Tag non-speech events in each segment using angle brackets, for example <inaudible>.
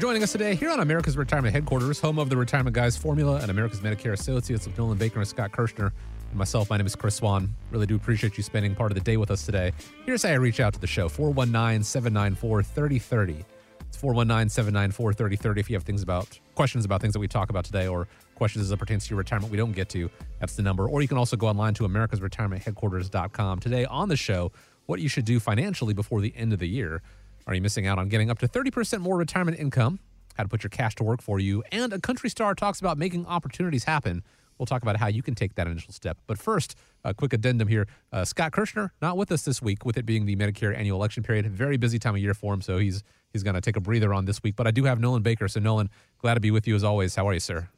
Joining us today here on America's Retirement Headquarters, home of the Retirement Guys Formula and America's Medicare Associates with Nolan Baker and Scott Kirshner. And myself, my name is Chris Swan. Really do appreciate you spending part of the day with us today. Here's how I reach out to the show 419 794 3030. It's 419 794 3030 if you have things about questions about things that we talk about today or questions as it pertains to your retirement we don't get to. That's the number. Or you can also go online to americasretirementheadquarters.com. Today on the show, what you should do financially before the end of the year. Are you missing out on getting up to 30% more retirement income? How to put your cash to work for you. And a country star talks about making opportunities happen. We'll talk about how you can take that initial step. But first, a quick addendum here. Uh, Scott Kirshner, not with us this week, with it being the Medicare annual election period. Very busy time of year for him, so he's he's going to take a breather on this week. But I do have Nolan Baker. So, Nolan, glad to be with you as always. How are you, sir?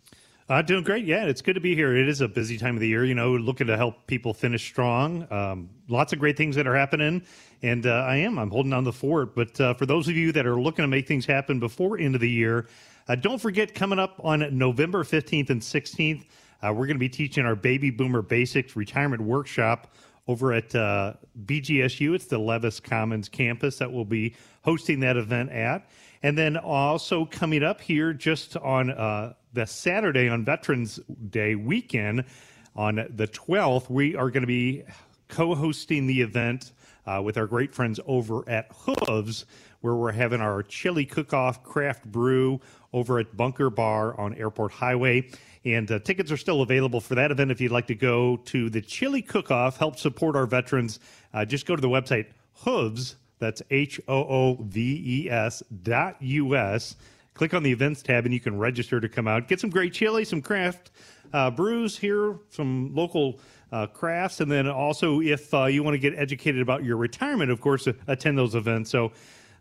Uh, doing great. Yeah, it's good to be here. It is a busy time of the year, you know, looking to help people finish strong. Um, lots of great things that are happening. And uh, I am, I'm holding on the fort. But uh, for those of you that are looking to make things happen before end of the year, uh, don't forget coming up on November 15th and 16th, uh, we're going to be teaching our Baby Boomer Basics Retirement Workshop over at uh, BGSU. It's the Levis Commons campus that will be hosting that event at. And then also coming up here just on uh, the Saturday on Veterans Day weekend on the 12th, we are going to be co hosting the event uh, with our great friends over at Hooves, where we're having our chili cook off craft brew over at Bunker Bar on Airport Highway. And uh, tickets are still available for that event if you'd like to go to the chili cook off, help support our veterans. Uh, just go to the website Hooves, that's H O O V E S dot U S. Click on the events tab and you can register to come out. Get some great chili, some craft uh, brews here, some local uh, crafts, and then also if uh, you want to get educated about your retirement, of course, attend those events. So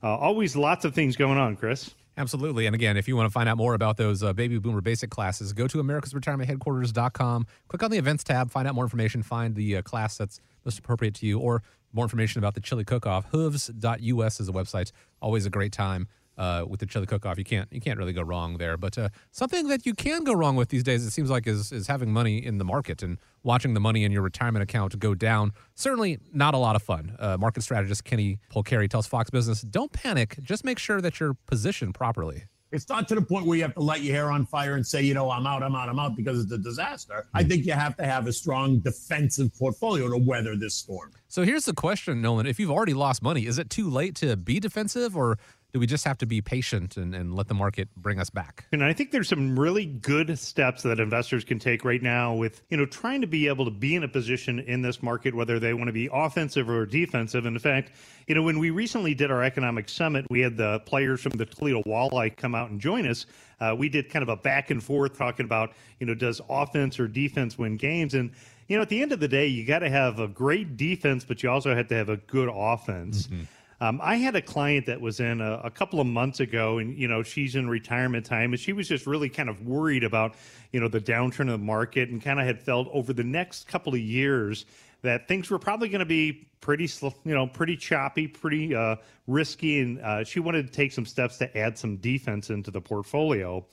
uh, always lots of things going on, Chris. Absolutely. And again, if you want to find out more about those uh, baby boomer basic classes, go to America's Retirement americasretirementheadquarters.com, click on the events tab, find out more information, find the uh, class that's most appropriate to you, or more information about the chili cook off. Hooves.us is a website. Always a great time. Uh, with the chili cook-off, you can't you can't really go wrong there. But uh, something that you can go wrong with these days, it seems like, is is having money in the market and watching the money in your retirement account go down. Certainly not a lot of fun. Uh, market strategist Kenny Polcari tells Fox Business, "Don't panic. Just make sure that you're positioned properly." It's not to the point where you have to light your hair on fire and say, you know, I'm out, I'm out, I'm out because it's a disaster. I think you have to have a strong defensive portfolio to weather this storm. So here's the question, Nolan. If you've already lost money, is it too late to be defensive or do we just have to be patient and, and let the market bring us back? And I think there's some really good steps that investors can take right now with, you know, trying to be able to be in a position in this market, whether they want to be offensive or defensive. And in fact, you know, when we recently did our economic summit, we had the players from the Toledo Walleye come out and join us. Uh, we did kind of a back and forth talking about, you know, does offense or defense win games? And, you know, at the end of the day, you got to have a great defense, but you also have to have a good offense. Mm-hmm. Um, I had a client that was in a, a, couple of months ago, and you know she's in retirement time, and she was just really kind of worried about you know the downturn of the market, and kind of had felt over the next couple of years that things were probably going to be pretty you know pretty choppy, pretty uh, risky, and uh, she wanted to take some steps to add some defense into the portfolio.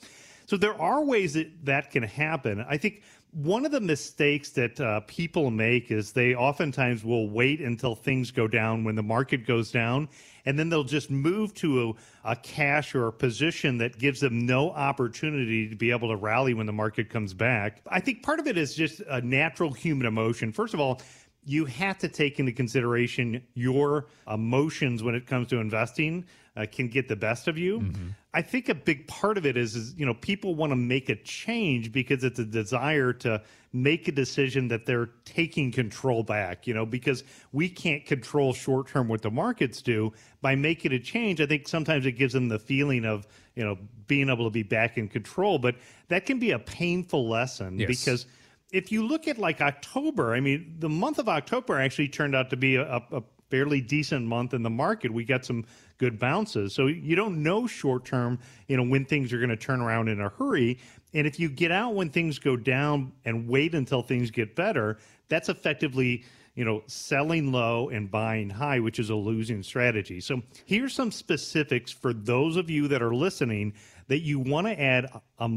So there are ways that that can happen. I think one of the mistakes that uh, people make is they oftentimes will wait until things go down when the market goes down, and then they'll just move to a, a, cash or a position that gives them no opportunity to be able to rally when the market comes back. I think part of it is just a natural human emotion. First of all, you have to take into consideration your emotions when it comes to investing uh, can get the best of you. Mm-hmm. I think a big part of it is, is you know, people want to make a change because it's a desire to make a decision that they're taking control back, you know, because we can't control short term what the markets do. By making a change, I think sometimes it gives them the feeling of, you know, being able to be back in control. But that can be a painful lesson yes. because if you look at like October, I mean, the month of October actually turned out to be a, a fairly decent month in the market, we got some good bounces. So you don't know short term, you know, when things are going to turn around in a hurry. And if you get out when things go down and wait until things get better, that's effectively you know, selling low and buying high, which is a losing strategy. So here's some specifics for those of you that are listening that you want to add a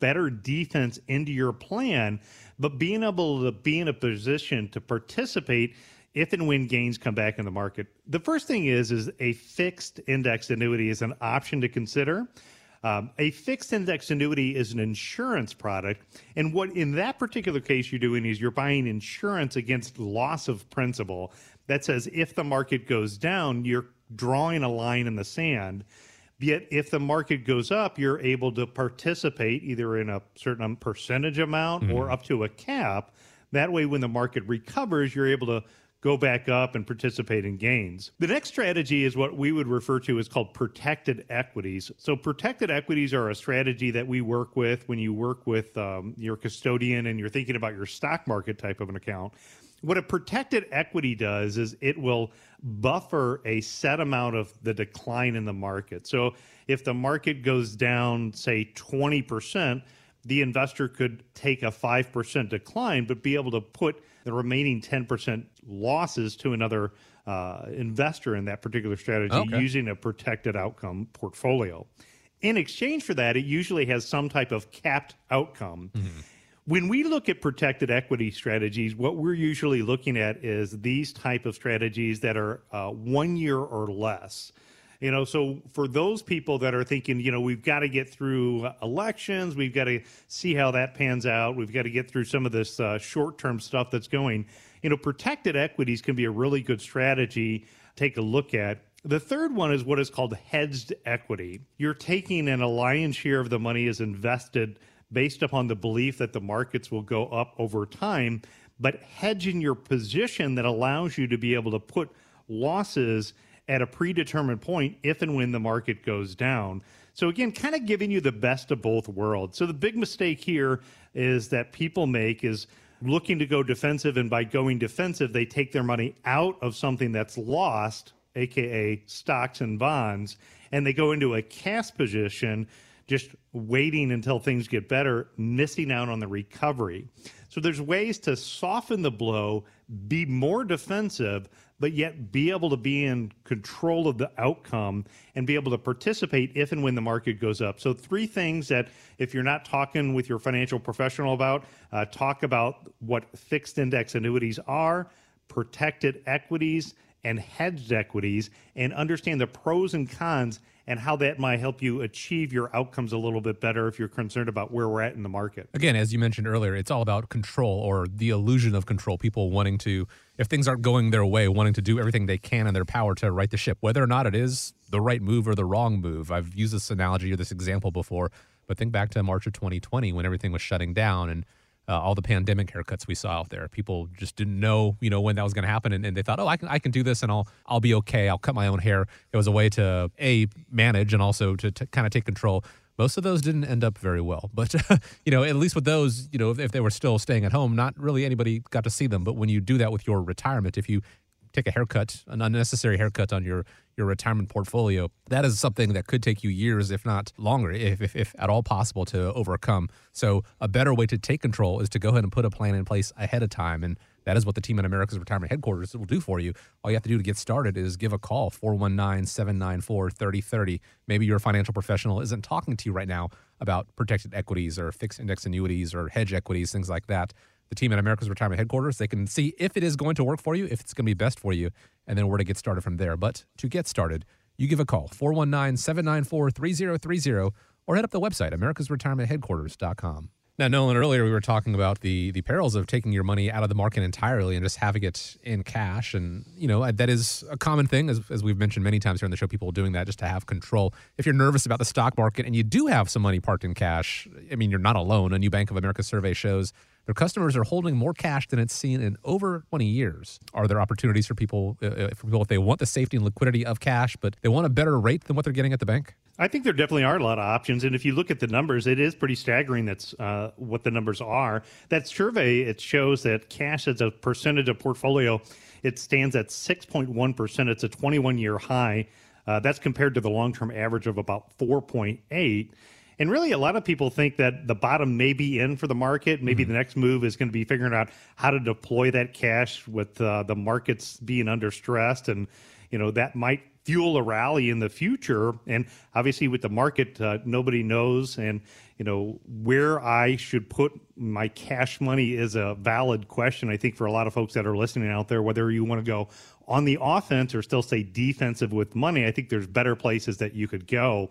better defense into your plan, but being able to be in a position to participate if and when gains come back in the market. The first thing is is a fixed index annuity is an option to consider. Um, a fixed index annuity is an insurance product. And what in that particular case you're doing is you're buying insurance against loss of principal. That says if the market goes down, you're drawing a line in the sand. Yet if the market goes up, you're able to participate either in a certain percentage amount mm-hmm. or up to a cap. That way, when the market recovers, you're able to go back up and participate in gains. The next strategy is what we would refer to as called protected equities. So, protected equities are a strategy that we work with when you work with um, your custodian and you're thinking about your stock market type of an account. What a protected equity does is it will buffer a set amount of the decline in the market. So, if the market goes down, say 20%, the investor could take a 5% decline, but be able to put the remaining 10% losses to another uh, investor in that particular strategy okay. using a protected outcome portfolio. In exchange for that, it usually has some type of capped outcome. Mm-hmm. When we look at protected equity strategies, what we're usually looking at is these type of strategies that are uh, one year or less. You know, so for those people that are thinking, you know, we've got to get through elections, we've got to see how that pans out, we've got to get through some of this uh, short term stuff that's going, you know, protected equities can be a really good strategy. Take a look at. The third one is what is called hedged equity. You're taking an a lion's share of the money is invested based upon the belief that the markets will go up over time, but hedging your position that allows you to be able to put losses at a predetermined point if and when the market goes down. So, again, kind of giving you the best of both worlds. So, the big mistake here is that people make is looking to go defensive, and by going defensive, they take their money out of something that's lost, aka stocks and bonds, and they go into a cash position just waiting until things get better, missing out on the recovery. So there's ways to soften the blow, be more defensive, but yet be able to be in control of the outcome and be able to participate if and when the market goes up. So, three things that if you're not talking with your financial professional about, uh, talk about what fixed index annuities are, protected equities, and hedged equities, and understand the pros and cons and how that might help you achieve your outcomes a little bit better if you're concerned about where we're at in the market. Again, as you mentioned earlier, it's all about control or the illusion of control. People wanting to, if things aren't going their way, wanting to do everything they can in their power to right the ship, whether or not it is the right move or the wrong move. I've used this analogy or this example before, but think back to March of 2020 when everything was shutting down and uh, all the pandemic haircuts we saw out there. People just didn't know, you know, when that was going to happen, and, and, they thought, oh, I can, I can do this, and I'll, I'll be okay. I'll cut my own hair. It was a way to a manage and also to, to kind of take control. Most of those didn't end up very well, <laughs> but you know, at least with those, you know, if, if they were still staying at home, not really anybody got to see them. But when you do that with your retirement, if you take a haircut, an unnecessary haircut on your your retirement portfolio, that is something that could take you years, if not longer, if, if, if, at all possible, to overcome. So, a better way to take control is to go ahead and put a plan in place ahead of time. And that is what the team at America's Retirement Headquarters will do for you. All you have to do to get started is give a call, 419 794 3030. Maybe your financial professional isn't talking to you right now about protected equities or fixed index annuities or hedge equities, things like that the team at America's Retirement Headquarters. They can see if it is going to work for you, if it's going to be best for you, and then where to get started from there. But to get started, you give a call, 419 794 3030, or head up the website, America's Retirement americasretirementheadquarters.com. Now, Nolan, earlier we were talking about the the perils of taking your money out of the market entirely and just having it in cash, and you know that is a common thing, as, as we've mentioned many times here on the show. People doing that just to have control. If you're nervous about the stock market and you do have some money parked in cash, I mean, you're not alone. A new Bank of America survey shows their customers are holding more cash than it's seen in over 20 years. Are there opportunities for people, uh, uh, for people if they want the safety and liquidity of cash, but they want a better rate than what they're getting at the bank? I think there definitely are a lot of options, and if you look at the numbers, it is pretty staggering. That's uh, what the numbers are. That survey it shows that cash as a percentage of portfolio, it stands at six point one percent. It's a twenty one year high. Uh, that's compared to the long term average of about four point eight. And really, a lot of people think that the bottom may be in for the market. Maybe mm-hmm. the next move is going to be figuring out how to deploy that cash with uh, the markets being under stress, and you know that might fuel a rally in the future. And obviously, with the market, uh, nobody knows. And, you know, where I should put my cash money is a valid question, I think, for a lot of folks that are listening out there, whether you want to go on the offense or still stay defensive with money. I think there's better places that you could go.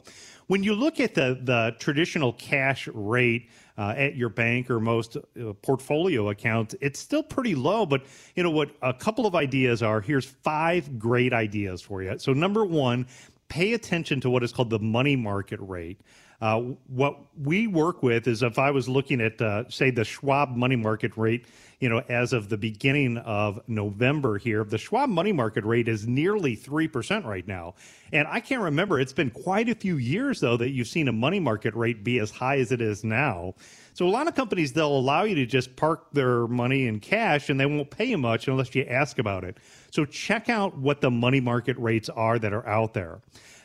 When you look at the, the traditional cash rate, uh, at your bank or most uh, portfolio accounts, it's still pretty low. But you know what? A couple of ideas are here's five great ideas for you. So, number one, pay attention to what is called the money market rate. Uh, what we work with is if I was looking at, uh, say, the Schwab money market rate, you know, as of the beginning of November here, the Schwab money market rate is nearly 3% right now. And I can't remember, it's been quite a few years, though, that you've seen a money market rate be as high as it is now. So a lot of companies, they'll allow you to just park their money in cash and they won't pay you much unless you ask about it. So check out what the money market rates are that are out there.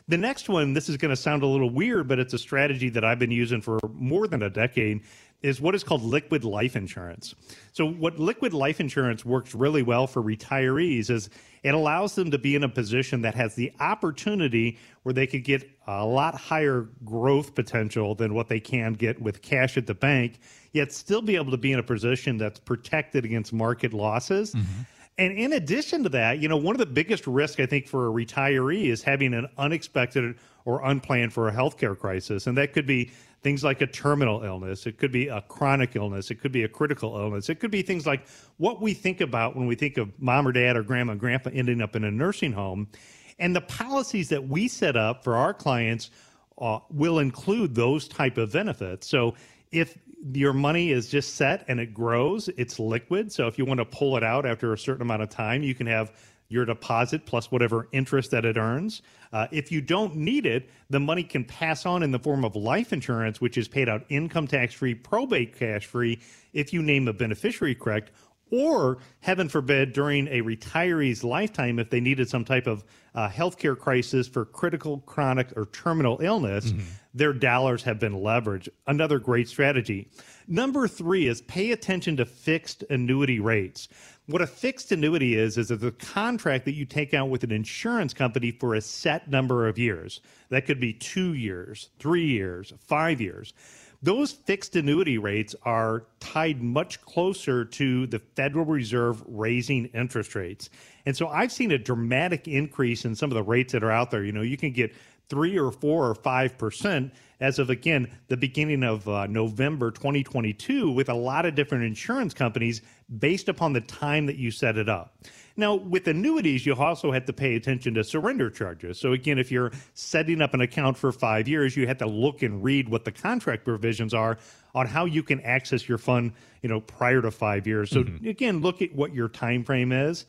The next one, this is going to sound a little weird, but it's a strategy that I've been using for more than a decade, is what is called liquid life insurance. So, what liquid life insurance works really well for retirees is it allows them to be in a position that has the opportunity where they could get a lot higher growth potential than what they can get with cash at the bank, yet still be able to be in a position that's protected against market losses. Mm-hmm. And in addition to that, you know, one of the biggest risks I think for a retiree is having an unexpected or unplanned for a healthcare crisis. And that could be things like a terminal illness, it could be a chronic illness, it could be a critical illness, it could be things like what we think about when we think of mom or dad or grandma and grandpa ending up in a nursing home. And the policies that we set up for our clients uh, will include those type of benefits. So if your money is just set and it grows. It's liquid. So if you want to pull it out after a certain amount of time, you can have your deposit plus whatever interest that it earns. Uh, if you don't need it, the money can pass on in the form of life insurance, which is paid out income tax free, probate cash free, if you name a beneficiary correct, or heaven forbid, during a retiree's lifetime, if they needed some type of uh, healthcare crisis for critical, chronic, or terminal illness, mm-hmm. Their dollars have been leveraged. Another great strategy. Number three is pay attention to fixed annuity rates. What a fixed annuity is, is a contract that you take out with an insurance company for a set number of years. That could be two years, three years, five years those fixed annuity rates are tied much closer to the Federal Reserve raising interest rates. And so I've seen a dramatic increase in some of the rates that are out there. You know, you can get three or four or five percent as of again the beginning of uh, November 2022 with a lot of different insurance companies based upon the time that you set it up. Now, with annuities, you also have to pay attention to surrender charges. So, again, if you're setting up an account for five years, you have to look and read what the contract provisions are on how you can access your fund, you know, prior to five years. So, mm-hmm. again, look at what your time frame is.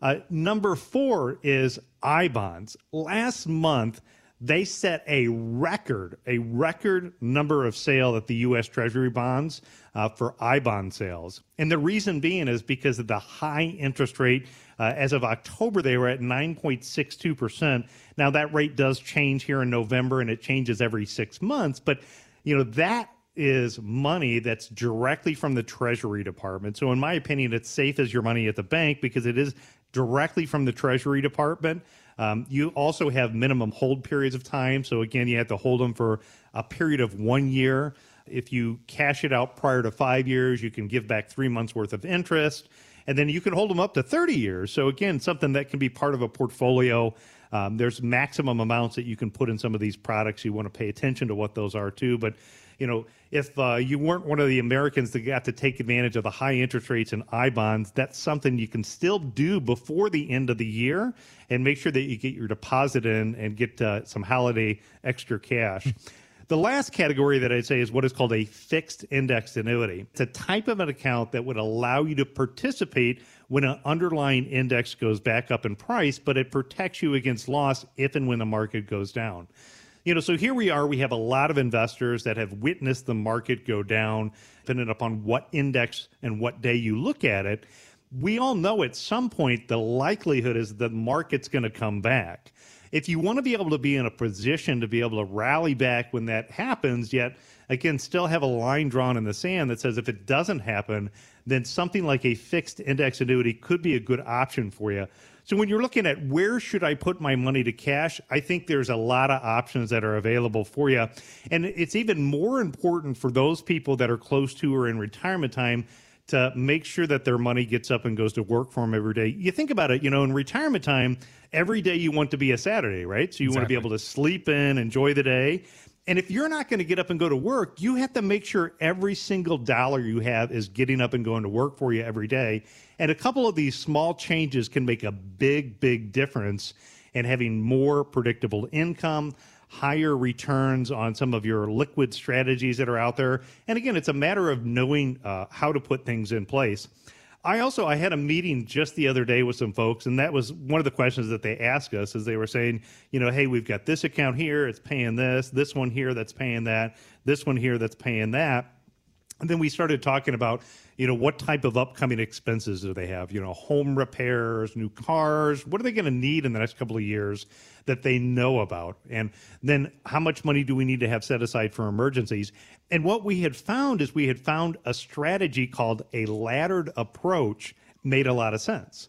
Uh, number four is I bonds. Last month, they set a record, a record number of sale at the U.S. Treasury bonds uh, for I bond sales. And the reason being is because of the high interest rate uh, as of October, they were at 9.62%. Now, that rate does change here in November and it changes every six months, but you know, that is money that's directly from the Treasury Department. So, in my opinion, it's safe as your money at the bank because it is directly from the Treasury Department. Um, you also have minimum hold periods of time. So, again, you have to hold them for a period of one year. If you cash it out prior to five years, you can give back three months worth of interest and then you can hold them up to 30 years. So again, something that can be part of a portfolio. Um, there's maximum amounts that you can put in some of these products. You want to pay attention to what those are too. But you know, if uh, you weren't one of the Americans that got to take advantage of the high interest rates and I bonds, that's something you can still do before the end of the year and make sure that you get your deposit in and get uh, some holiday extra cash. The last category that I'd say is what is called a fixed indexed annuity. It's a type of an account that would allow you to participate when an underlying index goes back up in price, but it protects you against loss if and when the market goes down. You know, so here we are. We have a lot of investors that have witnessed the market go down, depending upon what index and what day you look at it. We all know at some point the likelihood is the market's going to come back. If you want to be able to be in a position to be able to rally back when that happens, yet again, still have a line drawn in the sand that says if it doesn't happen, then something like a fixed index annuity could be a good option for you. So when you're looking at where should I put my money to cash, I think there's a lot of options that are available for you. And it's even more important for those people that are close to or in retirement time to make sure that their money gets up and goes to work for them every day. You think about it, you know, in retirement time, every day you want to be a Saturday, right? So you exactly. want to be able to sleep in, enjoy the day. And if you're not going to get up and go to work, you have to make sure every single dollar you have is getting up and going to work for you every day. And a couple of these small changes can make a big, big difference in having more predictable income, higher returns on some of your liquid strategies that are out there. And again, it's a matter of knowing uh, how to put things in place. I also I had a meeting just the other day with some folks, and that was one of the questions that they asked us as they were saying, you know, hey, we've got this account here, it's paying this, this one here that's paying that, this one here that's paying that. And then we started talking about, you know, what type of upcoming expenses do they have? You know, home repairs, new cars. What are they going to need in the next couple of years that they know about? And then how much money do we need to have set aside for emergencies? And what we had found is we had found a strategy called a laddered approach made a lot of sense.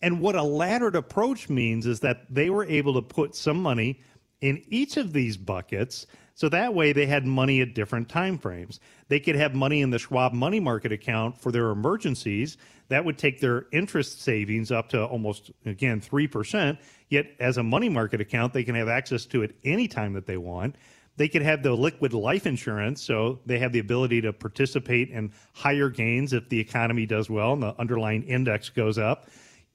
And what a laddered approach means is that they were able to put some money in each of these buckets so that way they had money at different time frames. They could have money in the Schwab money market account for their emergencies. That would take their interest savings up to almost, again, 3%. Yet as a money market account, they can have access to it anytime that they want. They could have the liquid life insurance, so they have the ability to participate in higher gains if the economy does well and the underlying index goes up,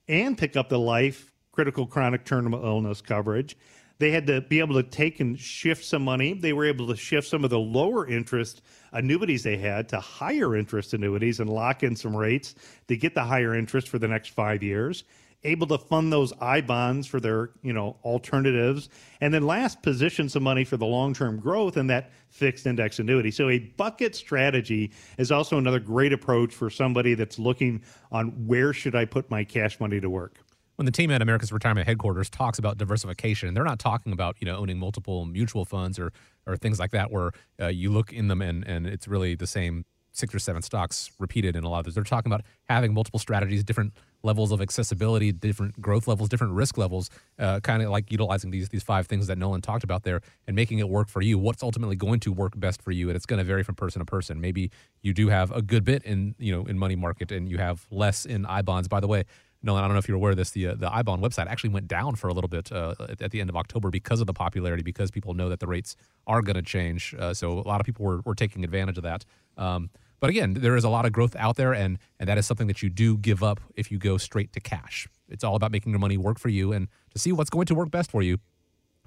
and pick up the life critical chronic terminal illness coverage they had to be able to take and shift some money. They were able to shift some of the lower interest annuities they had to higher interest annuities and lock in some rates to get the higher interest for the next five years. Able to fund those I bonds for their you know alternatives, and then last position some money for the long term growth in that fixed index annuity. So a bucket strategy is also another great approach for somebody that's looking on where should I put my cash money to work when the team at America's Retirement Headquarters talks about diversification, they're not talking about you know owning multiple mutual funds or or things like that, where uh, you look in them and and it's really the same six or seven stocks repeated in a lot of those. They're talking about having multiple strategies, different levels of accessibility, different growth levels, different risk levels, uh, kind of like utilizing these these five things that Nolan talked about there and making it work for you. What's ultimately going to work best for you, and it's going to vary from person to person. Maybe you do have a good bit in you know in money market, and you have less in I bonds. By the way, no, I don't know if you're aware of this. The uh, the iBond website actually went down for a little bit uh, at, at, the end of October because of the popularity, because people know that the rates are going to change. Uh, so a lot of people were, were taking advantage of that. Um, but again, there is a lot of growth out there, and and that is something that you do give up if you go straight to cash. It's all about making your money work for you, and to see what's going to work best for you.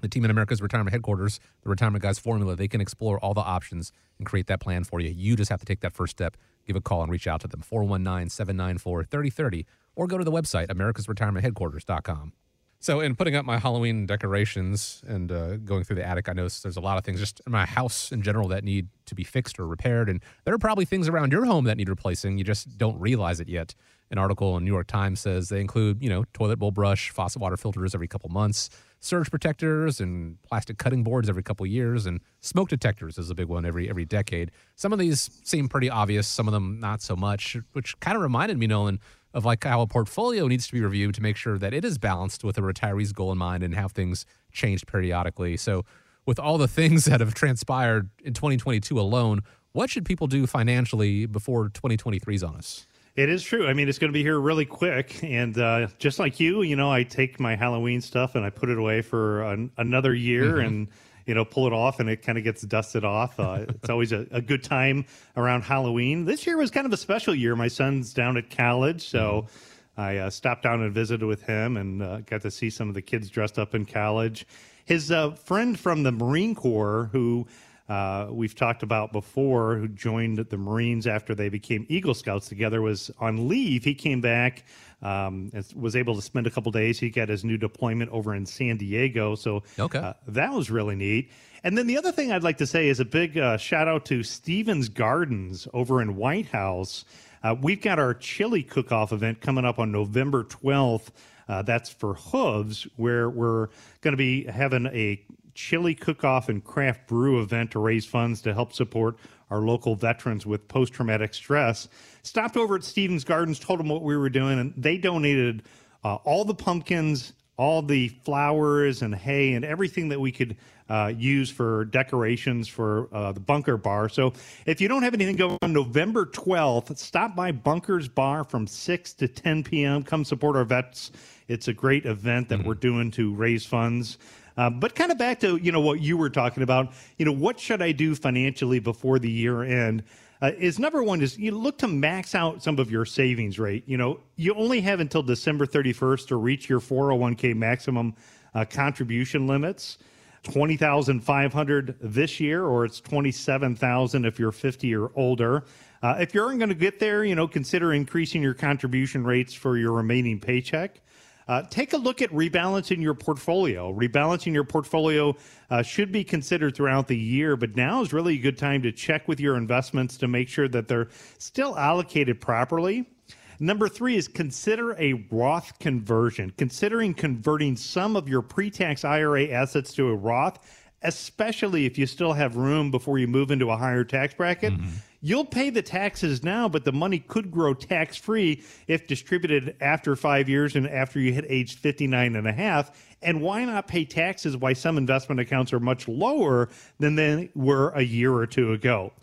The team in America's retirement headquarters, the Retirement Guys formula, they can explore all the options and create that plan for you. You just have to take that first step. Give a call and reach out to them. 419 794 3030 or go to the website, americasretirementheadquarters.com. So, in putting up my Halloween decorations and uh, going through the attic, I noticed there's a lot of things just in my house in general that need to be fixed or repaired. And there are probably things around your home that need replacing. You just don't realize it yet. An article in New York Times says they include, you know, toilet bowl brush, faucet water filters every couple months, surge protectors and plastic cutting boards every couple years, and smoke detectors is a big one every every decade. Some of these seem pretty obvious, some of them not so much, which kind of reminded me, Nolan, of like how a portfolio needs to be reviewed to make sure that it is balanced with a retiree's goal in mind and have things changed periodically. So, with all the things <laughs> that have transpired in 2022 alone, what should people do financially before 2023 is on us? It is true. I mean, it's going to be here really quick. And uh, just like you, you know, I take my Halloween stuff and I put it away for an, another year. Mm-hmm. And you know, pull it off and it kind of gets dusted off. Uh, <laughs> it's always a, a, good time around Halloween. This year was kind of a special year. My son's down at college, so mm-hmm. I uh, stopped down and visited with him and uh, got to see some of the kids dressed up in college. His uh, friend from the Marine Corps, who uh, we've talked about before, who joined the Marines after they became Eagle Scouts together, was on leave. He came back, um, was able to spend a couple days. He got his new deployment over in San Diego, so okay. uh, that was really neat. And then the other thing I'd like to say is a big uh, shout out to Stevens Gardens over in Whitehouse. Uh, we've got our chili cook off event coming up on November 12th. Uh, that's for Hooves, where we're going to be having a chili cook off and craft brew event to raise funds to help support our local veterans with post traumatic stress. Stopped over at Stevens Gardens, told them what we were doing, and they donated uh, all the pumpkins, all the flowers and hay, and everything that we could uh, use for decorations for uh, the Bunker Bar. So if you don't have anything going on November 12th, stop by Bunker's Bar from 6 to 10 p.m. Come support our vets. It's a great event that mm-hmm. we're doing to raise funds. Uh, but kind of back to you know what you were talking about. You know what should I do financially before the year end? Uh, is number one is you look to max out some of your savings rate. You know you only have until December 31st to reach your 401k maximum uh, contribution limits. 20,500 this year, or it's 27,000 if you're 50 or older. Uh, if you aren't going to get there, you know, consider increasing your contribution rates for your remaining paycheck. Uh, take a look at rebalancing your portfolio. Rebalancing your portfolio uh, should be considered throughout the year, but now is really a good time to check with your investments to make sure that they're still allocated properly. Number three is consider a Roth conversion. Considering converting some of your pre tax IRA assets to a Roth, especially if you still have room before you move into a higher tax bracket. Mm-hmm. You'll pay the taxes now, but the money could grow tax free if distributed after five years and after you hit age 59 and a half. And why not pay taxes why some investment accounts are much lower than they were a year or two ago?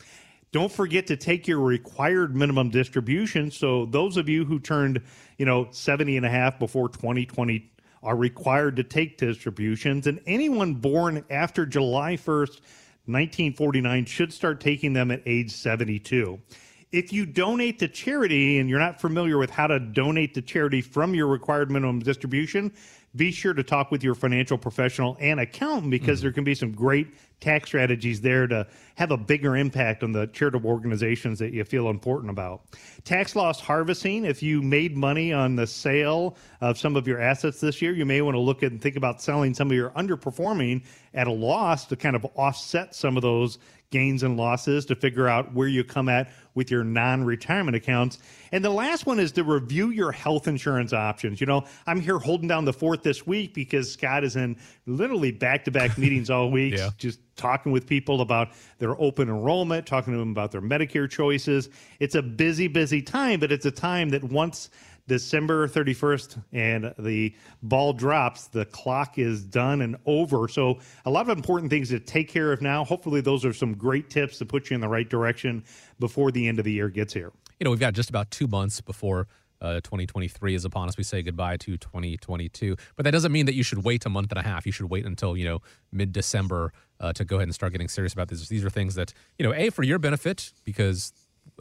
Don't forget to take your required minimum distribution. So those of you who turned, you know, 70 and a half before 2020 are required to take distributions and anyone born after July 1st 1949 should start taking them at age 72. If you donate to charity and you're not familiar with how to donate to charity from your required minimum distribution, be sure to talk with your financial professional and accountant because mm-hmm. there can be some great tax strategies there to have a bigger impact on the charitable organizations that you feel important about. Tax loss harvesting, if you made money on the sale of some of your assets this year, you may want to look at and think about selling some of your underperforming at a loss to kind of offset some of those gains and losses to figure out where you come at with your non retirement accounts. And the last one is to review your health insurance options. You know, I'm here holding down the fort this week because Scott is in literally back to back meetings all week, yeah. just talking with people about their open enrollment, talking to them about their Medicare choices. It's a busy, busy time, but it's a time that once December 31st and the ball drops, the clock is done and over. So, a lot of important things to take care of now. Hopefully, those are some great tips to put you in the right direction before the end of the year gets here. You know, we've got just about two months before uh, 2023 is upon us. We say goodbye to 2022, but that doesn't mean that you should wait a month and a half. You should wait until you know mid December uh, to go ahead and start getting serious about this. These are things that you know, a for your benefit because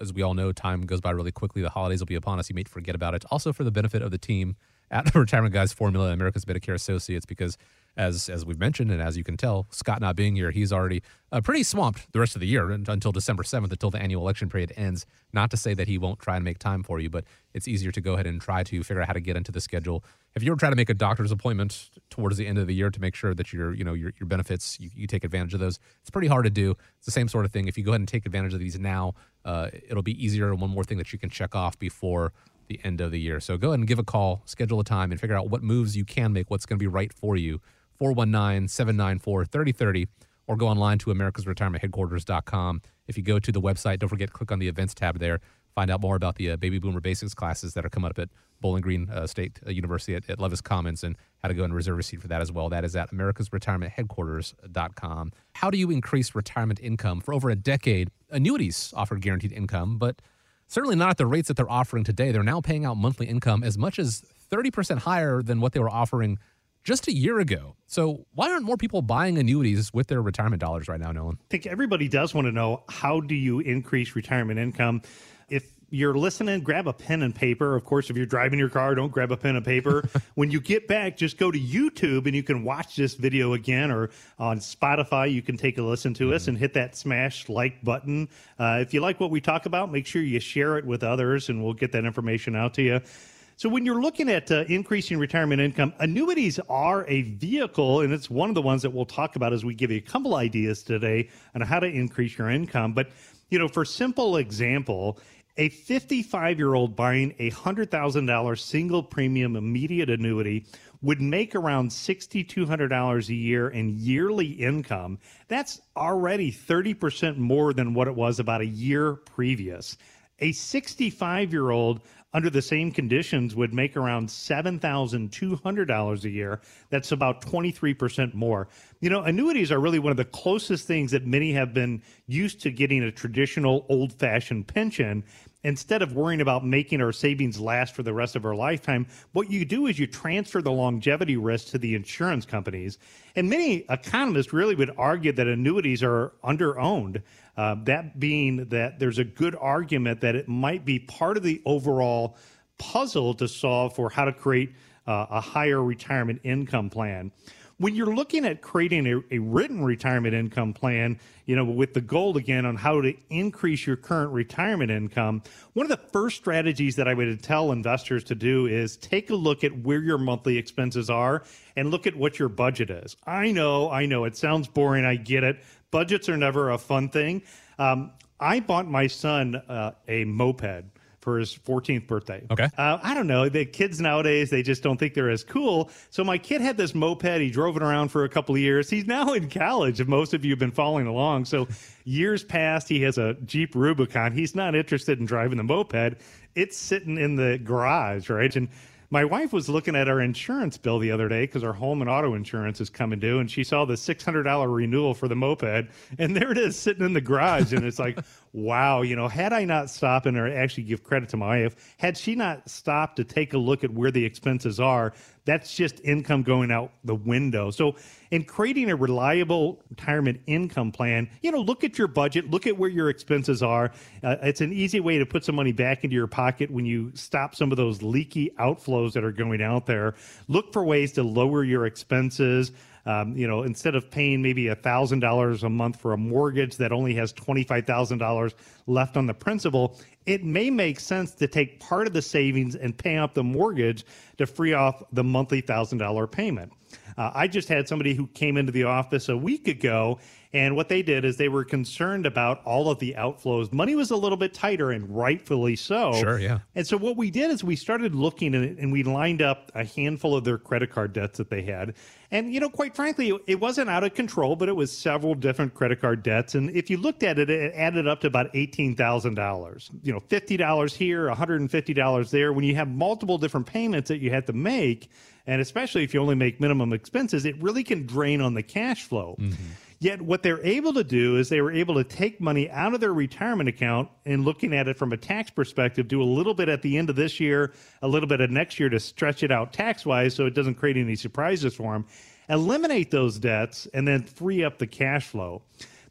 as we all know, time goes by really quickly. The holidays will be upon us. You may forget about it. Also, for the benefit of the team at the <laughs> Retirement Guys Formula, America's Medicare Associates, because as as we've mentioned, and as you can tell, Scott not being here, he's already uh, pretty swamped the rest of the year until December seventh, until the annual election period ends. Not to say that he won't try and make time for you, but it's easier to go ahead and try to figure out how to get into the schedule. If you're trying to make a doctor's appointment towards the end of the year to make sure that your you know your your benefits you, you take advantage of those, it's pretty hard to do. It's the same sort of thing. If you go ahead and take advantage of these now, uh, it'll be easier and one more thing that you can check off before the end of the year. So go ahead and give a call, schedule a time, and figure out what moves you can make, what's going to be right for you. 419 794 3030, or go online to americasretirementheadquarters.com. If you go to the website, don't forget, click on the events tab there. Find out more about the uh, baby boomer basics classes that are coming up at Bowling Green uh, State uh, University at, at, Levis Commons and how to go and reserve a seat for that as well. That is at americasretirementheadquarters.com. How do you increase retirement income? For over a decade, annuities offered guaranteed income, but certainly not at the rates that they're offering today. They're now paying out monthly income as much as 30% higher than what they were offering just a year ago. So why aren't more people buying annuities with their retirement dollars right now, Nolan? I think everybody does want to know how do you increase retirement income? If you're listening, grab a pen and paper. Of course, if you're driving your car, don't grab a pen and paper. <laughs> when you get back, just go to YouTube and you can watch this video again, or on Spotify, you can take a listen to mm-hmm. us and hit that smash like button. Uh, if you like what we talk about, make sure you share it with others, and we'll get that information out to you. So, when you're looking at uh, increasing retirement income, annuities are a vehicle, and it's one of the ones that we'll talk about as we give you a couple ideas today on how to increase your income. But, you know, for simple example, a 55 year old buying a $100,000 single premium immediate annuity would make around $6,200 a year in yearly income. That's already 30% more than what it was about a year previous. A 65 year old under the same conditions would make around $7,200 a year. That's about 23% more. You know, annuities are really one of the closest things that many have been used to getting a traditional old fashioned pension. Instead of worrying about making our savings last for the rest of our lifetime, what you do is you transfer the longevity risk to the insurance companies. And many economists really would argue that annuities are underowned. Uh, that being that there's a good argument that it might be part of the overall puzzle to solve for how to create uh, a higher retirement income plan. When you're looking at creating a, a, written retirement income plan, you know, with the goal again on how to increase your current retirement income, one of the first strategies that I would tell investors to do is take a look at where your monthly expenses are and look at what your budget is. I know, I know, it sounds boring, I get it, budgets are never a fun thing. Um, I bought my son uh, a moped for his 14th birthday. Okay. Uh, I don't know. The kids nowadays, they just don't think they're as cool. So my kid had this moped. He drove it around for a couple of years. He's now in college, if most of you have been following along. So years past, he has a Jeep Rubicon. He's not interested in driving the moped. It's sitting in the garage, right? And my wife was looking at our insurance bill the other day because our home and auto insurance is coming due, and she saw the $600 renewal for the moped, and there it is sitting in the garage. And it's like, <laughs> wow, you know, had I not stopped and actually give credit to my wife, had she not stopped to take a look at where the expenses are, that's just income going out the window. So, in creating a reliable retirement income plan, you know, look at your budget, look at where your expenses are. Uh, it's an easy way to put some money back into your pocket when you stop some of those leaky outflows that are going out there. Look for ways to lower your expenses. Um, you know, instead of paying maybe $1,000 a month for a mortgage that only has $25,000 left on the principal, it may make sense to take part of the savings and pay off the mortgage to free off the monthly $1,000 payment. Uh, I just had somebody who came into the office a week ago, and what they did is they were concerned about all of the outflows. Money was a little bit tighter, and rightfully so. Sure, yeah. And so what we did is we started looking at it, and we lined up a handful of their credit card debts that they had. And, you know, quite frankly, it wasn't out of control, but it was several different credit card debts. And if you looked at it, it added up to about $18,000. You know, $50 here, $150 there. When you have multiple different payments that you had to make, and especially if you only make minimum expenses, it really can drain on the cash flow. Mm-hmm. Yet, what they're able to do is they were able to take money out of their retirement account and looking at it from a tax perspective, do a little bit at the end of this year, a little bit of next year to stretch it out tax wise so it doesn't create any surprises for them, eliminate those debts, and then free up the cash flow.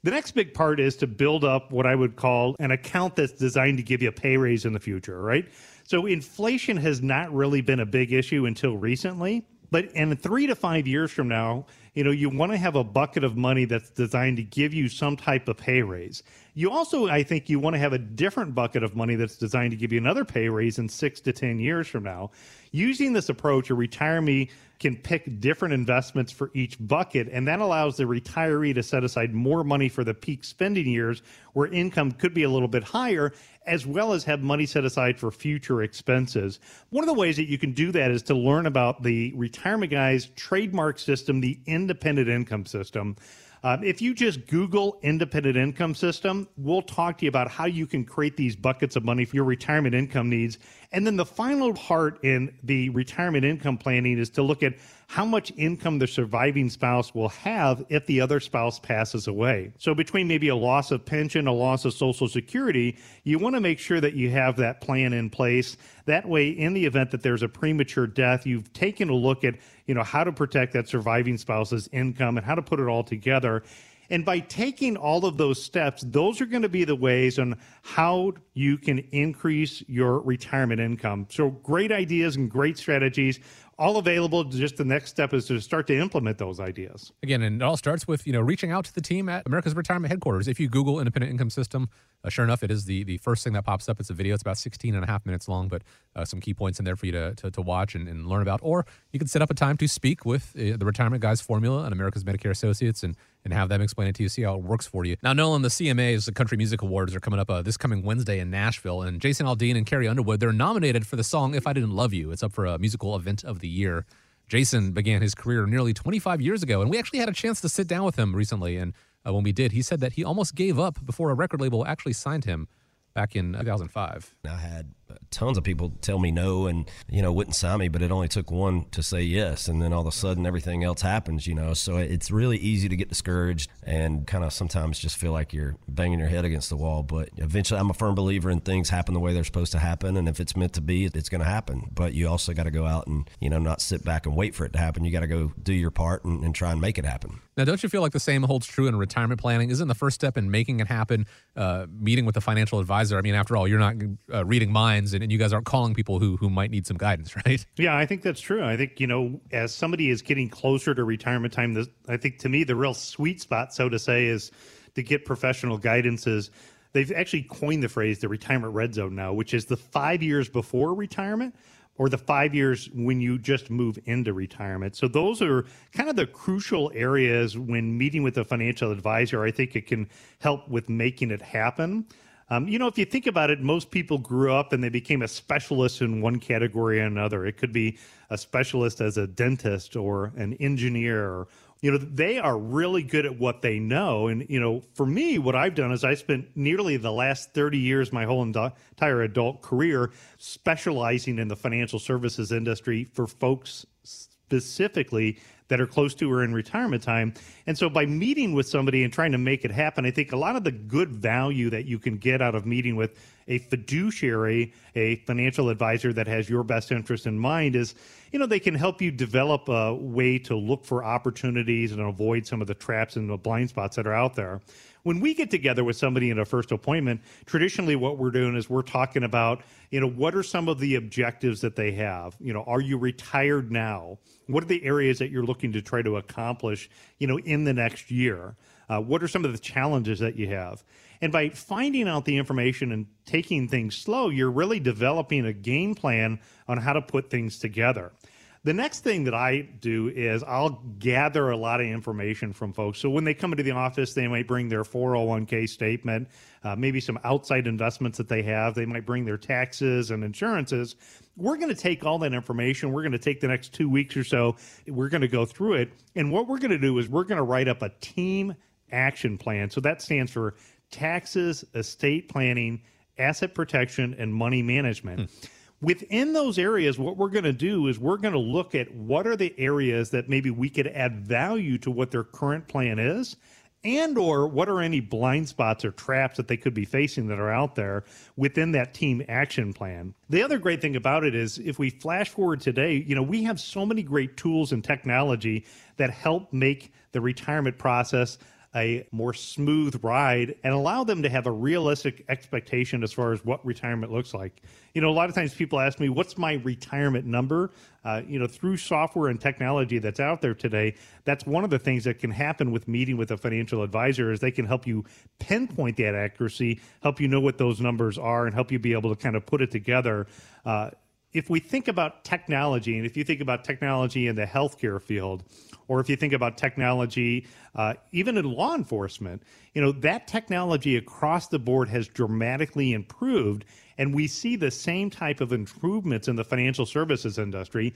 The next big part is to build up what I would call an account that's designed to give you a pay raise in the future, right? So inflation has not really been a big issue until recently. But in three to five years from now, you know, you want to have a bucket of money that's designed to give you some type of pay raise. You also, I think, you want to have a different bucket of money that's designed to give you another pay raise in six to 10 years from now. Using this approach, a retiree can pick different investments for each bucket, and that allows the retiree to set aside more money for the peak spending years where income could be a little bit higher, as well as have money set aside for future expenses. One of the ways that you can do that is to learn about the Retirement Guys trademark system, the independent income system. Um, if you just Google independent income system, we'll talk to you about how you can create these buckets of money for your retirement income needs. And then the final part in the retirement income planning is to look at how much income the surviving spouse will have if the other spouse passes away. So, between maybe a loss of pension, a loss of Social Security, you want to make sure that you have that plan in place. That way, in the event that there's a premature death, you've taken a look at you know how to protect that surviving spouse's income and how to put it all together And by taking all of those steps, those are going to be the ways on how you can increase your retirement income. So, great ideas and great strategies all available. Just the next step is to start to implement those ideas. Again, and it all starts with you know reaching out to the team at America's Retirement Headquarters. If you Google independent income system, uh, sure enough, it is the the first thing that pops up. It's a video. It's about 16 and a half minutes long, but uh, some key points in there for you to, to, to watch and, and, learn about. Or you can set up a time to speak with uh, the Retirement Guys Formula and America's Medicare Associates and and have them explain it to you, see how it works for you. Now, Nolan, the CMAs, the Country Music Awards, are coming up uh, this coming Wednesday in Nashville, and Jason Aldean and Carrie Underwood, they're nominated for the song "If I Didn't Love You." It's up for a musical event of the year. Jason began his career nearly 25 years ago, and we actually had a chance to sit down with him recently. And uh, when we did, he said that he almost gave up before a record label actually signed him back in 2005. I had tons of people tell me no and you know wouldn't sign me but it only took one to say yes. And then all of a sudden everything else happens you know. So it's really easy to get discouraged and kind of sometimes just feel like you're banging your head against the wall. But eventually i'm a firm believer in things happen the way they're supposed to happen. And if it's meant to be it's going to happen. But you also got to go out and you know not sit back and wait for it to happen. You got to go do your part and, and, try and make it happen. Now don't you feel like the same holds true in retirement planning? Isn't the first step in making it happen uh, meeting with a financial advisor? I mean after all you're not uh, reading minds and, and you guys aren't calling people who who might need some guidance, <laughs> right? Yeah, I think that's true. I think you know, as somebody is getting closer to retirement time, this, I think to me the real sweet spot, so to say, is to get professional guidance. Is they've actually coined the phrase the retirement red zone now, which is the five years before retirement or the five years when you just move into retirement. So those are kind of the crucial areas when meeting with a financial advisor. I think it can help with making it happen. Um, you know, if you think about it, most people grew up and they became a specialist in one category or another. It could be a specialist as a dentist or an engineer. Or, you know, they are really good at what they know. And, you know, for me, what I've done is I spent nearly the last 30 years, my whole entire adult career, specializing in the financial services industry for folks specifically that are close to or in retirement time. And so by meeting with somebody and trying to make it happen, I think a lot of the good value that you can get out of meeting with a fiduciary, a financial advisor that has your best interest in mind is, you know, they can help you develop a way to look for opportunities and avoid some of the traps and the blind spots that are out there. When we get together with somebody in a first appointment, traditionally what we're doing is we're talking about, you know, what are some of the objectives that they have? You know, are you retired now? What are the areas that you're looking to try to accomplish, you know, in the next year? Uh, what are some of the challenges that you have? And by finding out the information and taking things slow, you're really developing a game plan on how to put things together. The next thing that I do is I'll gather a lot of information from folks. So when they come into the office, they might bring their 401k statement, uh, maybe some outside investments that they have. They might bring their taxes and insurances. We're going to take all that information. We're going to take the next two weeks or so. We're going to go through it. And what we're going to do is we're going to write up a team action plan. So that stands for taxes, estate planning, asset protection, and money management. Hmm within those areas what we're going to do is we're going to look at what are the areas that maybe we could add value to what their current plan is and or what are any blind spots or traps that they could be facing that are out there within that team action plan. The other great thing about it is if we flash forward today you know we have so many great tools and technology that help make the retirement process a more smooth ride and allow them to have a realistic expectation as far as what retirement looks like. You know, a lot of times people ask me, what's my retirement number? Uh, you know, through software and technology that's out there today, that's one of the things that can happen with meeting with a financial advisor is they can help you pinpoint that accuracy, help you know what those numbers are, and help you be able to kind of put it together. Uh, if we think about technology, and if you think about technology in the healthcare field, or if you think about technology uh, even in law enforcement, you know, that technology across the board has dramatically improved. And we see the same type of improvements in the financial services industry.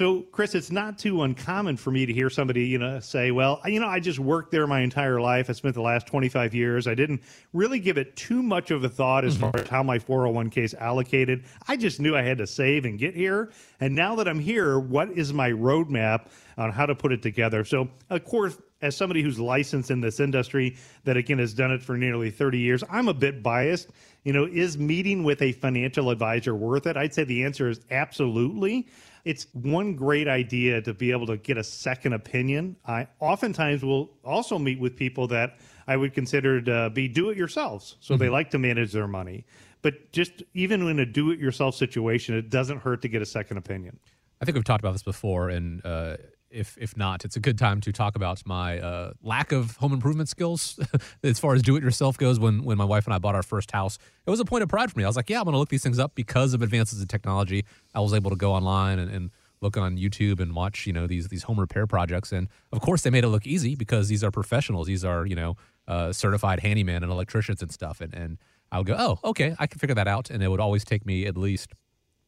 So, Chris, it's not too uncommon for me to hear somebody, you know, say, "Well, you know, I just worked there my entire life. I spent the last 25 years. I didn't really give it too much of a thought as mm-hmm. far as how my 401k is allocated. I just knew I had to save and get here. And now that I'm here, what is my roadmap on how to put it together?" So, of course, as somebody who's licensed in this industry that again has done it for nearly 30 years, I'm a bit biased. You know, is meeting with a financial advisor worth it? I'd say the answer is absolutely. It's one great idea to be able to get a second opinion. I oftentimes will also meet with people that I would consider to be do it yourselves. So mm-hmm. they like to manage their money. But just even in a do it yourself situation, it doesn't hurt to get a second opinion. I think we've talked about this before, and uh, if if not, it's a good time to talk about my uh, lack of home improvement skills <laughs> as far as do it yourself goes. When when my wife and I bought our first house, it was a point of pride for me. I was like, yeah, I'm going to look these things up because of advances in technology. I was able to go online and, and look on YouTube and watch you know these these home repair projects, and of course they made it look easy because these are professionals. These are you know uh, certified handyman and electricians and stuff, and and I would go, oh, okay, I can figure that out, and it would always take me at least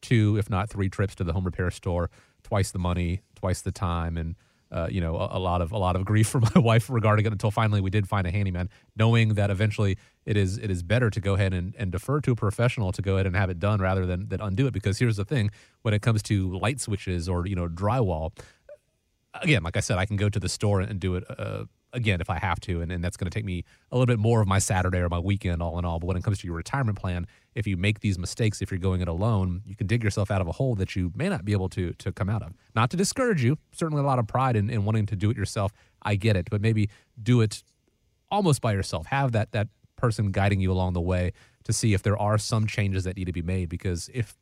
two, if not three, trips to the home repair store, twice the money, twice the time, and uh, you know, a, a, lot of a lot of grief for <laughs> my wife regarding it until finally we did find a handyman, knowing that eventually it is it is better to go ahead and, and defer to a professional to go ahead and have it done rather than, than undo it. Because here's the thing: when it comes to light switches or you know drywall, again, like I said, I can go to the store and do it uh, again if I have to, and, and that's going to take me a little bit more of my Saturday or my weekend, all in all. But when it comes to your retirement plan, if you make these mistakes, if you're going it alone, you can dig yourself out of a hole that you may not be able to to come out of. Not to discourage you, certainly a lot of pride in, in wanting to do it yourself. I get it, but maybe do it almost by yourself. Have that that person guiding you along the way to see if there are some changes that need to be made. Because if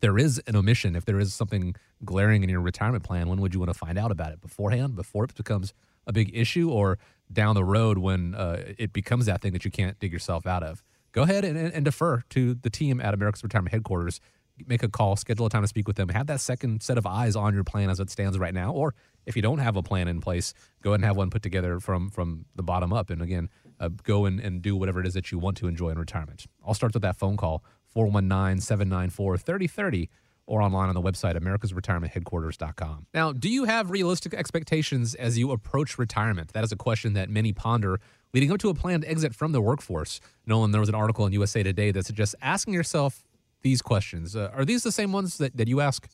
there is an omission, if there is something glaring in your retirement plan, when would you want to find out about it? Beforehand, before it becomes a big issue, or down the road when uh, it becomes that thing that you can't dig yourself out of? Go ahead and, and defer to the team at America's Retirement Headquarters. Make a call, schedule a time to speak with them, have that second set of eyes on your plan as it stands right now. Or if you don't have a plan in place, go ahead and have one put together from from the bottom up. And again, uh, go and, and do whatever it is that you want to enjoy in retirement. I'll start with that phone call 419 794 3030 or online on the website americasretirementheadquarters.com. Now, do you have realistic expectations as you approach retirement? That is a question that many ponder leading up to a planned exit from the workforce. Nolan, there was an article in USA Today that suggests asking yourself these questions. Uh, are these the same ones that, that you ask?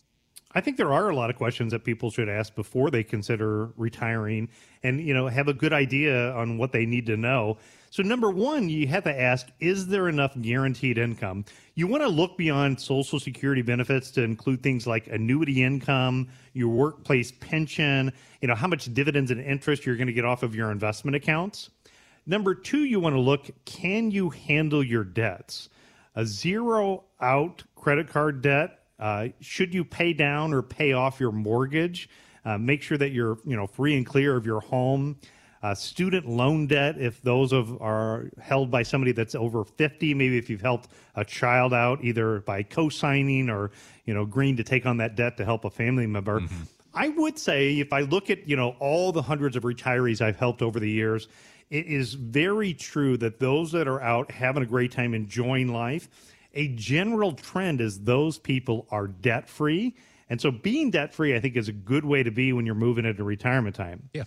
I think there are a lot of questions that people should ask before they consider retiring and you know have a good idea on what they need to know. So number 1, you have to ask is there enough guaranteed income? You want to look beyond social security benefits to include things like annuity income, your workplace pension, you know how much dividends and interest you're going to get off of your investment accounts. Number 2, you want to look can you handle your debts? A zero out credit card debt uh, should you pay down or pay off your mortgage? Uh, make sure that you're you know free and clear of your home. Uh, student loan debt, if those of are held by somebody that's over 50, maybe if you've helped a child out either by co-signing or you know agreeing to take on that debt to help a family member. Mm-hmm. I would say if I look at you know all the hundreds of retirees I've helped over the years, it is very true that those that are out having a great time enjoying life a general trend is those people are debt free. And so being debt free, I think, is a good way to be when you're moving into retirement time. Yeah.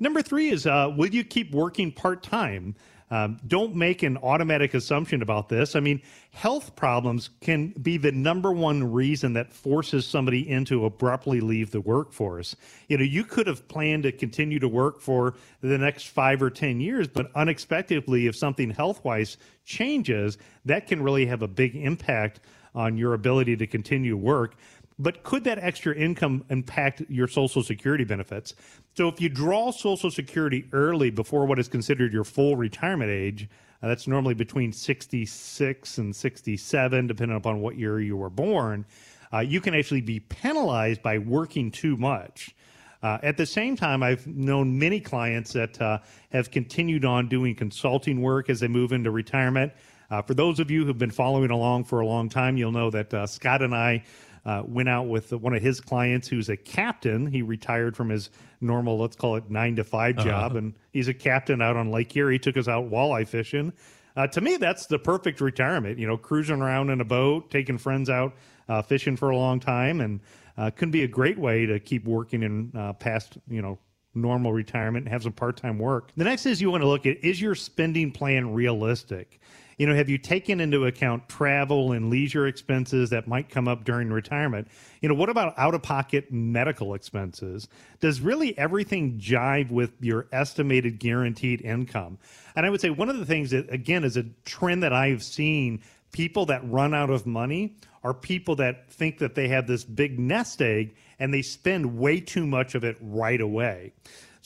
Number three is uh, will you keep working part time? Um, don't make an automatic assumption about this. I mean, health problems can be the number one reason that forces somebody into abruptly leave the workforce. You know, you could have planned to continue to work for the next five or 10 years, but unexpectedly, if something health wise changes, that can really have a big impact on your ability to continue work but could that extra income impact your Social Security benefits? So if you draw Social Security early before what is considered your full retirement age, uh, that's normally between 66 and 67, depending upon what year you were born, uh, you can actually be penalized by working too much. Uh, at the same time, I've known many clients that uh, have continued on doing consulting work as they move into retirement. Uh, for those of you who've been following along for a long time, you'll know that uh, Scott and I uh, went out with one of his clients who's a captain. He retired from his normal, let's call it nine to 5 uh-huh. job, uh-huh. and he's a captain out on Lake Erie. He took us out walleye fishing. Uh, to me, that's the perfect retirement. You know, cruising around in a boat, taking friends out uh, fishing for a long time, and uh, can be a great way to keep working in uh, past, you know, normal retirement and have some part-time work. The next is you want to look at is your spending plan realistic? You know, have you taken into account travel and leisure expenses that might come up during retirement? You know, what about out of pocket medical expenses? Does really everything jive with your estimated guaranteed income? And I would say one of the things that, again, is a trend that I've seen People that run out of money are people that think that they have this big nest egg and they spend way too much of it right away.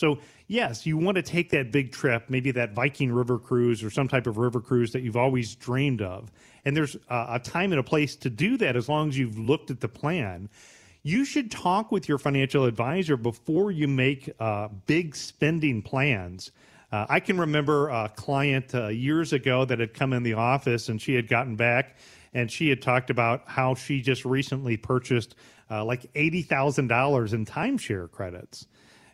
So, yes, you want to take that big trip, maybe that Viking river cruise or some type of river cruise that you've always dreamed of. And there's a, time and a place to do that as long as you've looked at the plan. You should talk with your financial advisor before you make uh, big spending plans. Uh, I can remember a client uh, years ago that had come in the office and she had gotten back and she had talked about how she just recently purchased uh, like $80,000 in timeshare credits.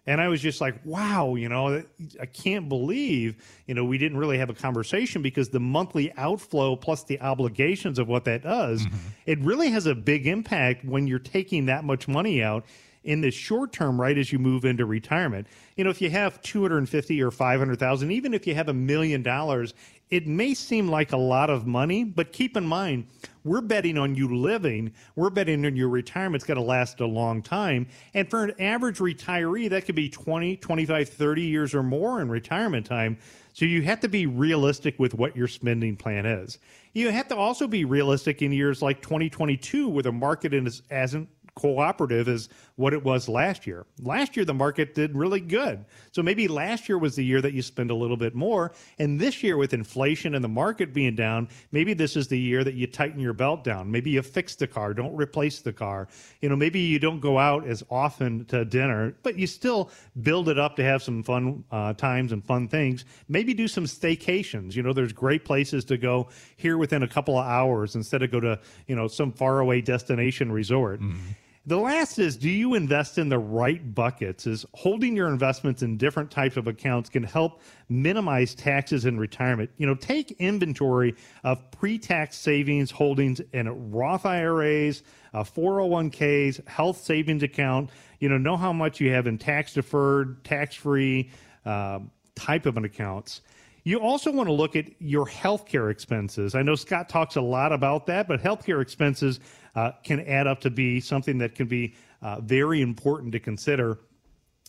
And I was just like, wow, you know, I can't believe, you know, we didn't really have a conversation because the monthly outflow plus the obligations of what that does, mm-hmm. it really has a big impact when you're taking that much money out in the short term, right as you move into retirement. You know, if you have 250 or 500,000, even if you have a million dollars, it may seem like a lot of money, but keep in mind, we're betting on you living. We're betting on your retirement's going to last a long time. And for an average retiree, that could be 20, 25, 30 years or more in retirement time. So you have to be realistic with what your spending plan is. You have to also be realistic in years like 2022, where the market is, hasn't cooperative as what it was last year. Last year, the market did really good. So maybe last year was the year that you spend a little bit more. And this year, with inflation and the market being down, maybe this is the year that you tighten your belt down. Maybe you fix the car, don't replace the car. You know, maybe you don't go out as often to dinner, but you still build it up to have some fun uh, times and fun things. Maybe do some staycations. You know, there's great places to go here within a couple of hours instead of go to, you know, some faraway destination resort. Mm-hmm. The last is do you invest in the right buckets? Is holding your investments in different types of accounts can help minimize taxes in retirement. You know, take inventory of pre tax savings holdings in Roth IRAs, uh, 401ks, health savings account. You know, know how much you have in tax deferred, tax free uh, type of an accounts. You also want to look at your healthcare expenses. I know Scott talks a lot about that, but healthcare expenses uh, can add up to be something that can be uh, very important to consider.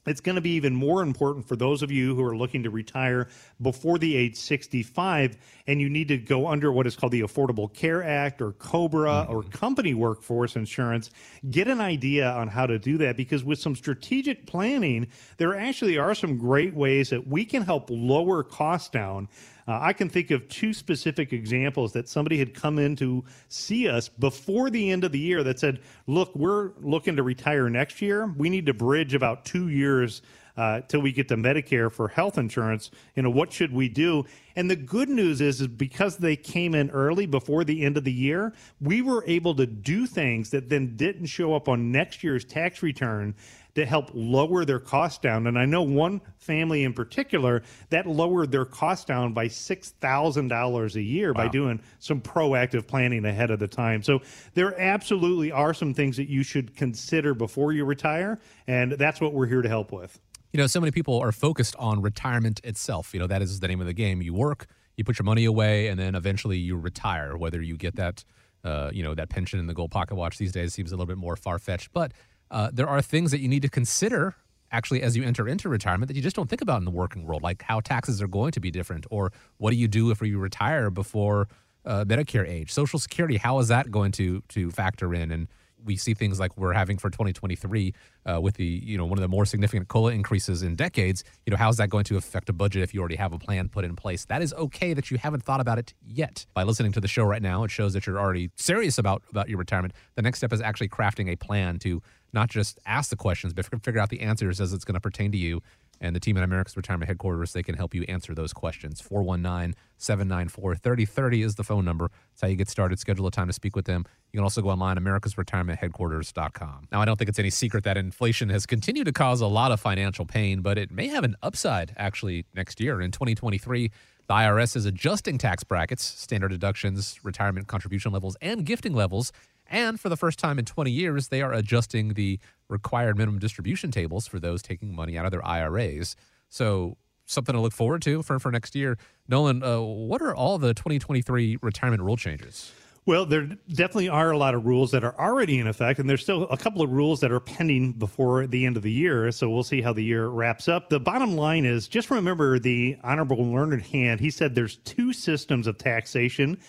It's going to be even more important for those of you who are looking to retire before the age 65 and you need to go under what is called the Affordable Care Act or COBRA mm-hmm. or company workforce insurance. Get an idea on how to do that because with some strategic planning, there actually are some great ways that we can help lower costs down uh, I can think of two specific examples that somebody had come in to see us before the end of the year that said, Look, we're looking to retire next year. We need to bridge about two years uh, till we get to Medicare for health insurance. You know, what should we do? And the good news is, is because they came in early before the end of the year, we were able to do things that then didn't show up on next year's tax return to help lower their cost down. And I know one family in particular that lowered their cost down by $6,000 a year wow. by doing some proactive planning ahead of the time. So there absolutely are some things that you should consider before you retire. And that's what we're here to help with. You know, so many people are focused on retirement itself. You know, that is the name of the game. You work, you put your money away, and then eventually you retire, whether you get that. Uh, you know that pension in the gold pocket watch these days seems a little bit more far fetched, but uh, there are things that you need to consider actually as you enter into retirement that you just don't think about in the working world, like how taxes are going to be different, or what do you do if you retire before uh, Medicare age, Social Security, how is that going to to factor in? And we see things like we're having for 2023 uh, with the you know one of the more significant cola increases in decades. You know how's that going to affect a budget if you already have a plan put in place? That is okay that you haven't thought about it yet. By listening to the show right now, it shows that you're already serious about about your retirement. The next step is actually crafting a plan to not just ask the questions, but figure out the answers as it's going to pertain to you and the team at America's Retirement Headquarters, they can help you answer those questions. 419 794 3030 is the phone number. That's how you get started. Schedule a time to speak with them. You can also go online, americasretirementheadquarters.com. Now, I don't think it's any secret that inflation has continued to cause a lot of financial pain, but it may have an upside actually next year. In 2023, the IRS is adjusting tax brackets, standard deductions, retirement contribution levels, and gifting levels. And for the first time in 20 years, they are adjusting the required minimum distribution tables for those taking money out of their IRAs. So something to look forward to for, for next year. Nolan, uh, what are all the 2023 retirement rule changes? Well, there definitely are a lot of rules that are already in effect, and there's still a couple of rules that are pending before the end of the year. So we'll see how the year wraps up. The bottom line is just remember the Honorable Learned Hand. He said there's two systems of taxation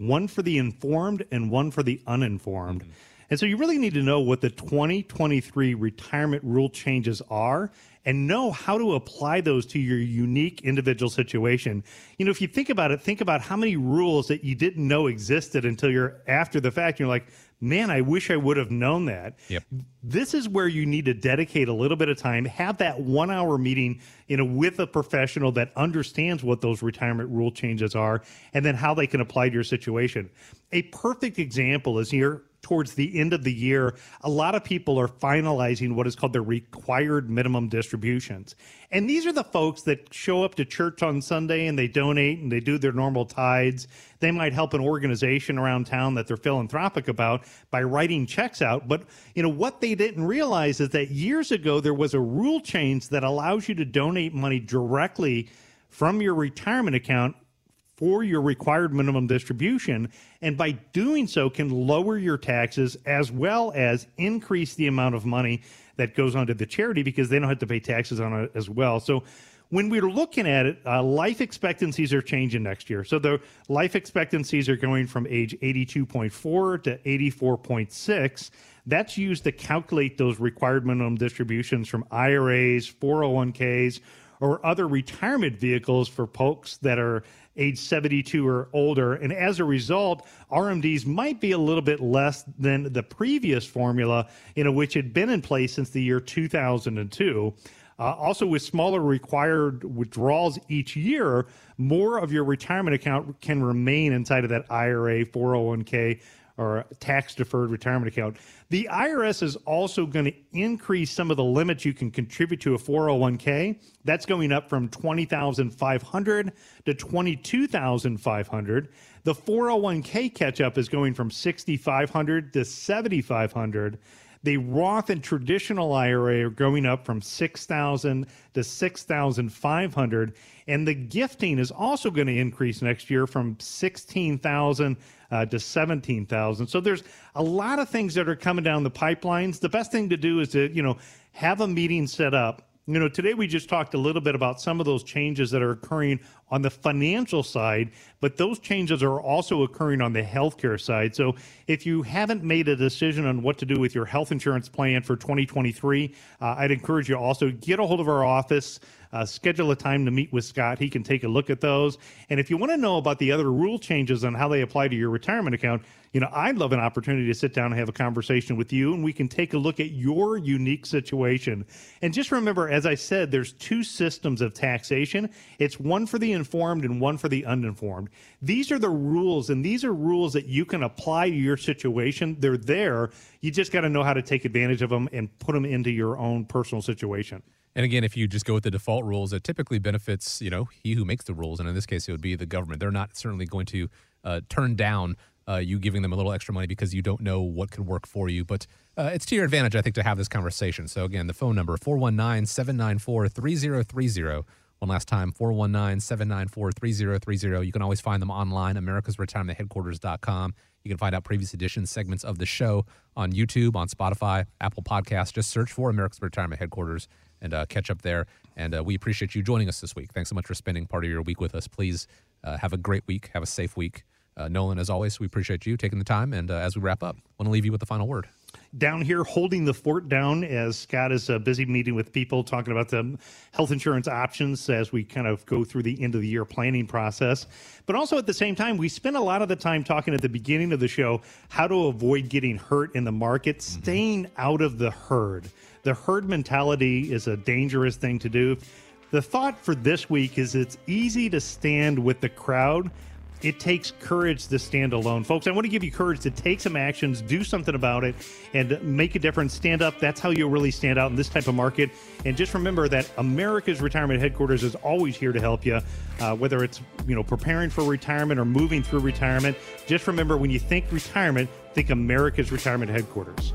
one for the informed and one for the uninformed. Mm-hmm. And so you really need to know what the 2023 retirement rule changes are and know how to apply those to your unique individual situation. You know, if you think about it, think about how many rules that you didn't know existed until you're after the fact. You're like, man, I wish I would have known that. Yep. This is where you need to dedicate a little bit of time, have that one hour meeting, you know, with a professional that understands what those retirement rule changes are and then how they can apply to your situation. A perfect example is here towards the end of the year, a lot of people are finalizing what is called their required minimum distributions. And these are the folks that show up to church on Sunday and they donate and they do their normal tithes. They might help an organization around town that they're philanthropic about by writing checks out. But, you know, what they didn't realize is that years ago there was a rule change that allows you to donate money directly from your retirement account for your required minimum distribution. And by doing so, can lower your taxes as well as increase the amount of money that goes onto the charity because they don't have to pay taxes on it as well. So when we're looking at it, uh, life expectancies are changing next year. So the life expectancies are going from age 82.4 to 84.6. That's used to calculate those required minimum distributions from IRAs, 401ks, or other retirement vehicles for folks that are age 72 or older. And as a result, RMDs might be a little bit less than the previous formula, which had been in place since the year 2002. Uh, also, with smaller required withdrawals each year, more of your retirement account can remain inside of that IRA, 401k, or tax deferred retirement account. The IRS is also going to increase some of the limits you can contribute to a 401k. That's going up from 20,500 to 22,500. The 401k catch up is going from 6,500 to 7,500. The Roth and traditional IRA are going up from 6,000 to 6,500 and the gifting is also going to increase next year from 16,000 uh, to 17,000. So there's a lot of things that are coming down the pipelines. The best thing to do is to, you know, have a meeting set up you know, today we just talked a little bit about some of those changes that are occurring on the financial side, but those changes are also occurring on the healthcare side. So if you haven't made a decision on what to do with your health insurance plan for 2023, uh, I'd encourage you also get a hold of our office. Uh, schedule a time to meet with Scott. He can take a look at those. And if you want to know about the other rule changes and how they apply to your retirement account, you know, I'd love an opportunity to sit down and have a conversation with you and we can take a look at your unique situation. And just remember, as I said, there's two systems of taxation. It's one for the informed and one for the uninformed. These are the rules and these are rules that you can apply to your situation. They're there. You just got to know how to take advantage of them and put them into your own personal situation. And again, if you just go with the default rules, it typically benefits, you know, he who makes the rules. And in this case, it would be the government. They're not certainly going to uh, turn down uh, you giving them a little extra money because you don't know what could work for you. But uh, it's to your advantage, I think, to have this conversation. So, again, the phone number 419 794 3030. One last time 419 794 3030. You can always find them online, americasretirementheadquarters.com. You can find out previous editions, segments of the show on YouTube, on Spotify, Apple Podcasts. Just search for America's Retirement Headquarters and uh, catch up there. And uh, we appreciate you joining us this week. Thanks so much for spending part of your week with us. Please uh, have a great week. Have a safe week. Uh, Nolan, as always, we appreciate you taking the time. And uh, as we wrap up, want to leave you with the final word. Down here, holding the fort down as Scott is uh, busy meeting with people, talking about the health insurance options as we kind of go through the end of the year planning process. But also at the same time, we spend a lot of the time talking at the beginning of the show how to avoid getting hurt in the market, mm-hmm. staying out of the herd. The herd mentality is a dangerous thing to do. The thought for this week is it's easy to stand with the crowd it takes courage to stand alone. Folks, I want to give you courage to take some actions, do something about it, and make a difference. Stand up. That's how you'll really stand out in this type of market. And just remember that America's Retirement Headquarters is always here to help you, uh, whether it's you know preparing for retirement or moving through retirement. Just remember when you think retirement, think America's Retirement Headquarters.